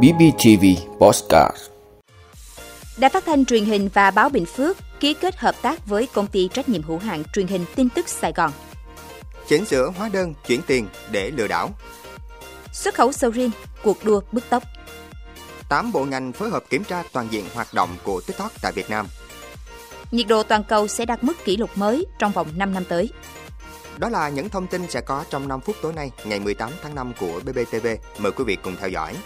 BBTV Postcard Đài phát thanh truyền hình và báo Bình Phước ký kết hợp tác với công ty trách nhiệm hữu hạn truyền hình tin tức Sài Gòn. Chỉnh sửa hóa đơn chuyển tiền để lừa đảo. Xuất khẩu sầu riêng, cuộc đua bứt tốc. 8 bộ ngành phối hợp kiểm tra toàn diện hoạt động của TikTok tại Việt Nam. Nhiệt độ toàn cầu sẽ đạt mức kỷ lục mới trong vòng 5 năm tới. Đó là những thông tin sẽ có trong 5 phút tối nay, ngày 18 tháng 5 của BBTV. Mời quý vị cùng theo dõi.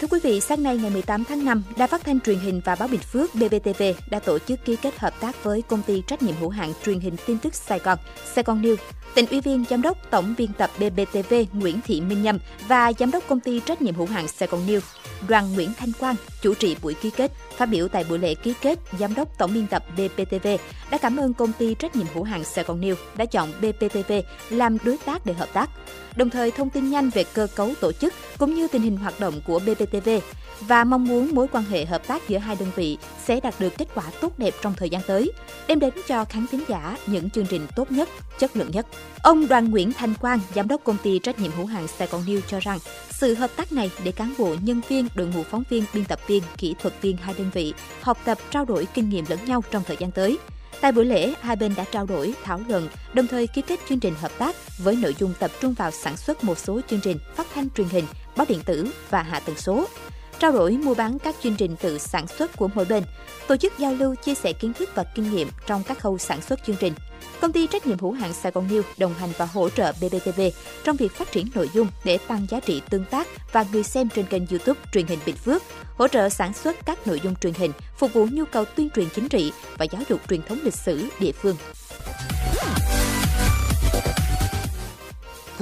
Thưa quý vị, sáng nay ngày 18 tháng 5, Đài Phát thanh Truyền hình và Báo Bình Phước BBTV đã tổ chức ký kết hợp tác với công ty trách nhiệm hữu hạn truyền hình tin tức Sài Gòn, Sài Gòn News, tỉnh ủy viên giám đốc tổng biên tập BBTV Nguyễn Thị Minh Nhâm và giám đốc công ty trách nhiệm hữu hạn Sài Gòn News Đoàn Nguyễn Thanh Quang chủ trì buổi ký kết. Phát biểu tại buổi lễ ký kết, giám đốc tổng biên tập BPTV đã cảm ơn công ty trách nhiệm hữu hạn Sài Gòn News đã chọn BPTV làm đối tác để hợp tác. Đồng thời thông tin nhanh về cơ cấu tổ chức cũng như tình hình hoạt động của BPTV và mong muốn mối quan hệ hợp tác giữa hai đơn vị sẽ đạt được kết quả tốt đẹp trong thời gian tới, đem đến cho khán thính giả những chương trình tốt nhất, chất lượng nhất. Ông Đoàn Nguyễn Thanh Quang, giám đốc công ty trách nhiệm hữu hạn Sài Gòn News cho rằng sự hợp tác này để cán bộ, nhân viên, đội ngũ phóng viên, biên tập viên, kỹ thuật viên hai đơn vị học tập trao đổi kinh nghiệm lẫn nhau trong thời gian tới. Tại buổi lễ, hai bên đã trao đổi, thảo luận, đồng thời ký kết chương trình hợp tác với nội dung tập trung vào sản xuất một số chương trình phát thanh truyền hình, báo điện tử và hạ tầng số trao đổi mua bán các chương trình tự sản xuất của mỗi bên, tổ chức giao lưu chia sẻ kiến thức và kinh nghiệm trong các khâu sản xuất chương trình. Công ty trách nhiệm hữu hạn Sài Gòn News đồng hành và hỗ trợ BBTV trong việc phát triển nội dung để tăng giá trị tương tác và người xem trên kênh YouTube truyền hình Bình Phước, hỗ trợ sản xuất các nội dung truyền hình phục vụ nhu cầu tuyên truyền chính trị và giáo dục truyền thống lịch sử địa phương.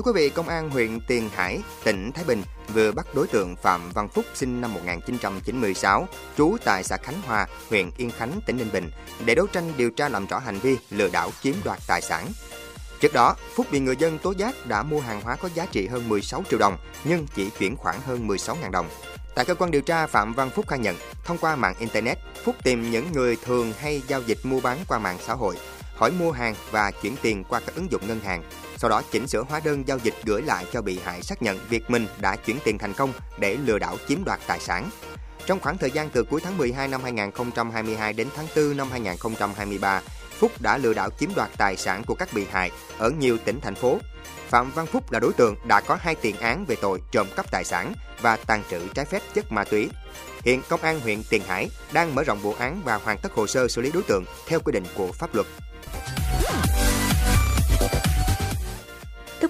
Thưa quý vị, Công an huyện Tiền Hải, tỉnh Thái Bình vừa bắt đối tượng Phạm Văn Phúc sinh năm 1996, trú tại xã Khánh Hòa, huyện Yên Khánh, tỉnh Ninh Bình, để đấu tranh điều tra làm rõ hành vi lừa đảo chiếm đoạt tài sản. Trước đó, Phúc bị người dân tố giác đã mua hàng hóa có giá trị hơn 16 triệu đồng, nhưng chỉ chuyển khoản hơn 16.000 đồng. Tại cơ quan điều tra, Phạm Văn Phúc khai nhận, thông qua mạng Internet, Phúc tìm những người thường hay giao dịch mua bán qua mạng xã hội, hỏi mua hàng và chuyển tiền qua các ứng dụng ngân hàng sau đó chỉnh sửa hóa đơn giao dịch gửi lại cho bị hại xác nhận việc mình đã chuyển tiền thành công để lừa đảo chiếm đoạt tài sản. Trong khoảng thời gian từ cuối tháng 12 năm 2022 đến tháng 4 năm 2023, Phúc đã lừa đảo chiếm đoạt tài sản của các bị hại ở nhiều tỉnh thành phố. Phạm Văn Phúc là đối tượng đã có hai tiền án về tội trộm cắp tài sản và tàn trữ trái phép chất ma túy. Hiện Công an huyện Tiền Hải đang mở rộng vụ án và hoàn tất hồ sơ xử lý đối tượng theo quy định của pháp luật.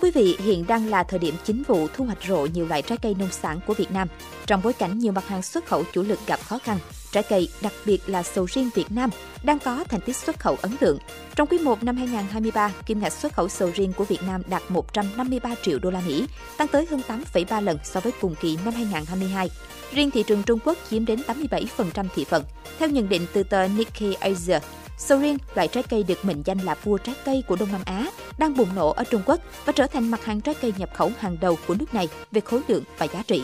Quý vị, hiện đang là thời điểm chính vụ thu hoạch rộ nhiều loại trái cây nông sản của Việt Nam. Trong bối cảnh nhiều mặt hàng xuất khẩu chủ lực gặp khó khăn, trái cây, đặc biệt là sầu riêng Việt Nam, đang có thành tích xuất khẩu ấn tượng. Trong quý 1 năm 2023, kim ngạch xuất khẩu sầu riêng của Việt Nam đạt 153 triệu đô la Mỹ, tăng tới hơn 8,3 lần so với cùng kỳ năm 2022. Riêng thị trường Trung Quốc chiếm đến 87% thị phần. Theo nhận định từ tờ Nikkei Asia, Sầu riêng, loại trái cây được mệnh danh là vua trái cây của Đông Nam Á, đang bùng nổ ở Trung Quốc và trở thành mặt hàng trái cây nhập khẩu hàng đầu của nước này về khối lượng và giá trị.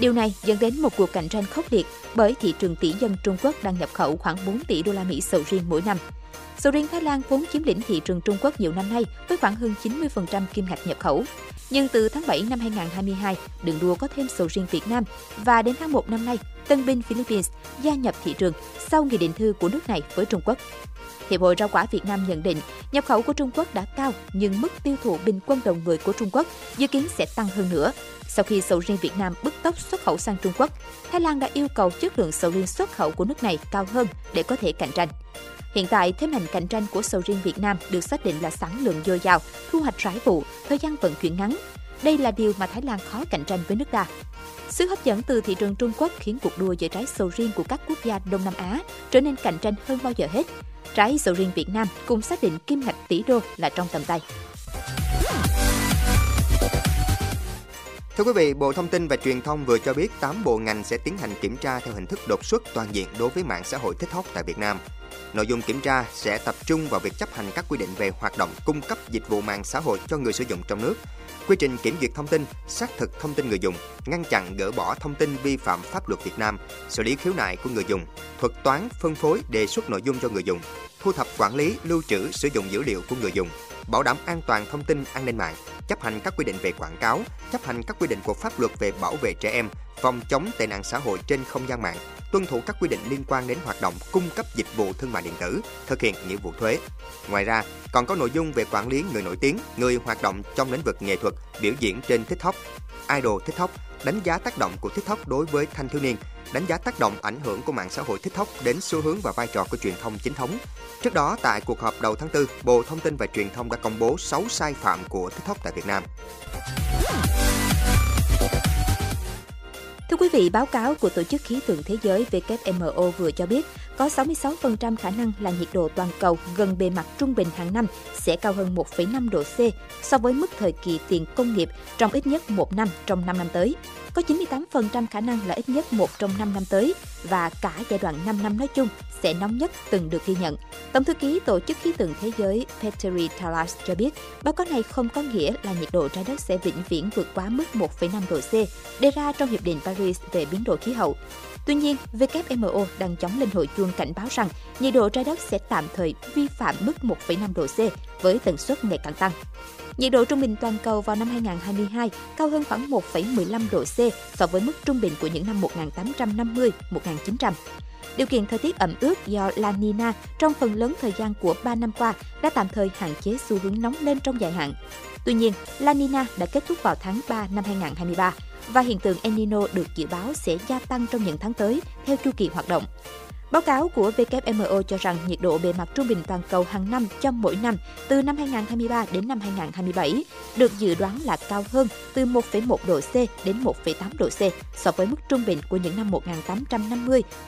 Điều này dẫn đến một cuộc cạnh tranh khốc liệt bởi thị trường tỷ dân Trung Quốc đang nhập khẩu khoảng 4 tỷ đô la Mỹ sầu riêng mỗi năm. Sầu riêng Thái Lan vốn chiếm lĩnh thị trường Trung Quốc nhiều năm nay với khoảng hơn 90% kim ngạch nhập khẩu. Nhưng từ tháng 7 năm 2022, đường đua có thêm sầu riêng Việt Nam và đến tháng 1 năm nay, Tân binh Philippines gia nhập thị trường sau nghị định thư của nước này với Trung Quốc. Hiệp hội Rau quả Việt Nam nhận định nhập khẩu của Trung Quốc đã cao nhưng mức tiêu thụ bình quân đầu người của Trung Quốc dự kiến sẽ tăng hơn nữa. Sau khi sầu riêng Việt Nam bứt tốc xuất khẩu sang Trung Quốc, Thái Lan đã yêu cầu chất lượng sầu riêng xuất khẩu của nước này cao hơn để có thể cạnh tranh. Hiện tại, thế mạnh cạnh tranh của sầu riêng Việt Nam được xác định là sản lượng dồi dào, thu hoạch rải vụ, thời gian vận chuyển ngắn. Đây là điều mà Thái Lan khó cạnh tranh với nước ta. Sức hấp dẫn từ thị trường Trung Quốc khiến cuộc đua giữa trái sầu riêng của các quốc gia Đông Nam Á trở nên cạnh tranh hơn bao giờ hết. Trái sầu riêng Việt Nam cũng xác định kim ngạch tỷ đô là trong tầm tay. Thưa quý vị, Bộ Thông tin và Truyền thông vừa cho biết 8 bộ ngành sẽ tiến hành kiểm tra theo hình thức đột xuất toàn diện đối với mạng xã hội TikTok tại Việt Nam. Nội dung kiểm tra sẽ tập trung vào việc chấp hành các quy định về hoạt động cung cấp dịch vụ mạng xã hội cho người sử dụng trong nước, quy trình kiểm duyệt thông tin, xác thực thông tin người dùng, ngăn chặn gỡ bỏ thông tin vi phạm pháp luật Việt Nam, xử lý khiếu nại của người dùng, thuật toán, phân phối, đề xuất nội dung cho người dùng, thu thập quản lý, lưu trữ, sử dụng dữ liệu của người dùng, bảo đảm an toàn thông tin an ninh mạng, chấp hành các quy định về quảng cáo, chấp hành các quy định của pháp luật về bảo vệ trẻ em, phòng chống tệ nạn xã hội trên không gian mạng, tuân thủ các quy định liên quan đến hoạt động cung cấp dịch vụ thương mại điện tử, thực hiện nghĩa vụ thuế. Ngoài ra, còn có nội dung về quản lý người nổi tiếng, người hoạt động trong lĩnh vực nghệ thuật, biểu diễn trên TikTok, idol TikTok, đánh giá tác động của TikTok đối với thanh thiếu niên, đánh giá tác động ảnh hưởng của mạng xã hội TikTok đến xu hướng và vai trò của truyền thông chính thống. Trước đó, tại cuộc họp đầu tháng 4, Bộ Thông tin và Truyền thông đã công bố 6 sai phạm của TikTok tại Việt Nam. Thưa quý vị, báo cáo của Tổ chức Khí tượng Thế giới WMO vừa cho biết có 66% khả năng là nhiệt độ toàn cầu gần bề mặt trung bình hàng năm sẽ cao hơn 1,5 độ C so với mức thời kỳ tiền công nghiệp trong ít nhất một năm trong 5 năm tới. Có 98% khả năng là ít nhất một trong 5 năm tới và cả giai đoạn 5 năm nói chung sẽ nóng nhất từng được ghi nhận. Tổng thư ký Tổ chức Khí tượng Thế giới Petteri Talas cho biết, báo cáo này không có nghĩa là nhiệt độ trái đất sẽ vĩnh viễn vượt quá mức 1,5 độ C, đề ra trong Hiệp định Paris về biến đổi khí hậu. Tuy nhiên, WMO đang chống lên hồi chuông cảnh báo rằng nhiệt độ trái đất sẽ tạm thời vi phạm mức 1,5 độ C với tần suất ngày càng tăng. Nhiệt độ trung bình toàn cầu vào năm 2022 cao hơn khoảng 1,15 độ C so với mức trung bình của những năm 1850-1900. Điều kiện thời tiết ẩm ướt do La Nina trong phần lớn thời gian của 3 năm qua đã tạm thời hạn chế xu hướng nóng lên trong dài hạn. Tuy nhiên, La Nina đã kết thúc vào tháng 3 năm 2023 và hiện tượng El Nino được dự báo sẽ gia tăng trong những tháng tới theo chu kỳ hoạt động. Báo cáo của WMO cho rằng nhiệt độ bề mặt trung bình toàn cầu hàng năm trong mỗi năm từ năm 2023 đến năm 2027 được dự đoán là cao hơn từ 1,1 độ C đến 1,8 độ C so với mức trung bình của những năm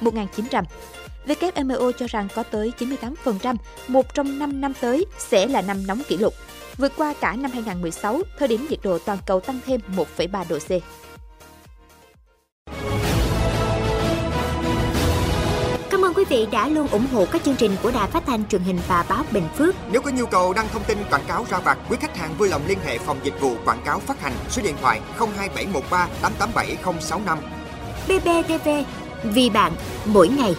1850-1900. WMO cho rằng có tới 98% một trong 5 năm tới sẽ là năm nóng kỷ lục, vượt qua cả năm 2016, thời điểm nhiệt độ toàn cầu tăng thêm 1,3 độ C. Cảm ơn quý vị đã luôn ủng hộ các chương trình của Đài Phát thanh truyền hình và báo Bình Phước. Nếu có nhu cầu đăng thông tin quảng cáo ra vặt, quý khách hàng vui lòng liên hệ phòng dịch vụ quảng cáo phát hành số điện thoại 02713 887065. BBTV, vì bạn, mỗi ngày.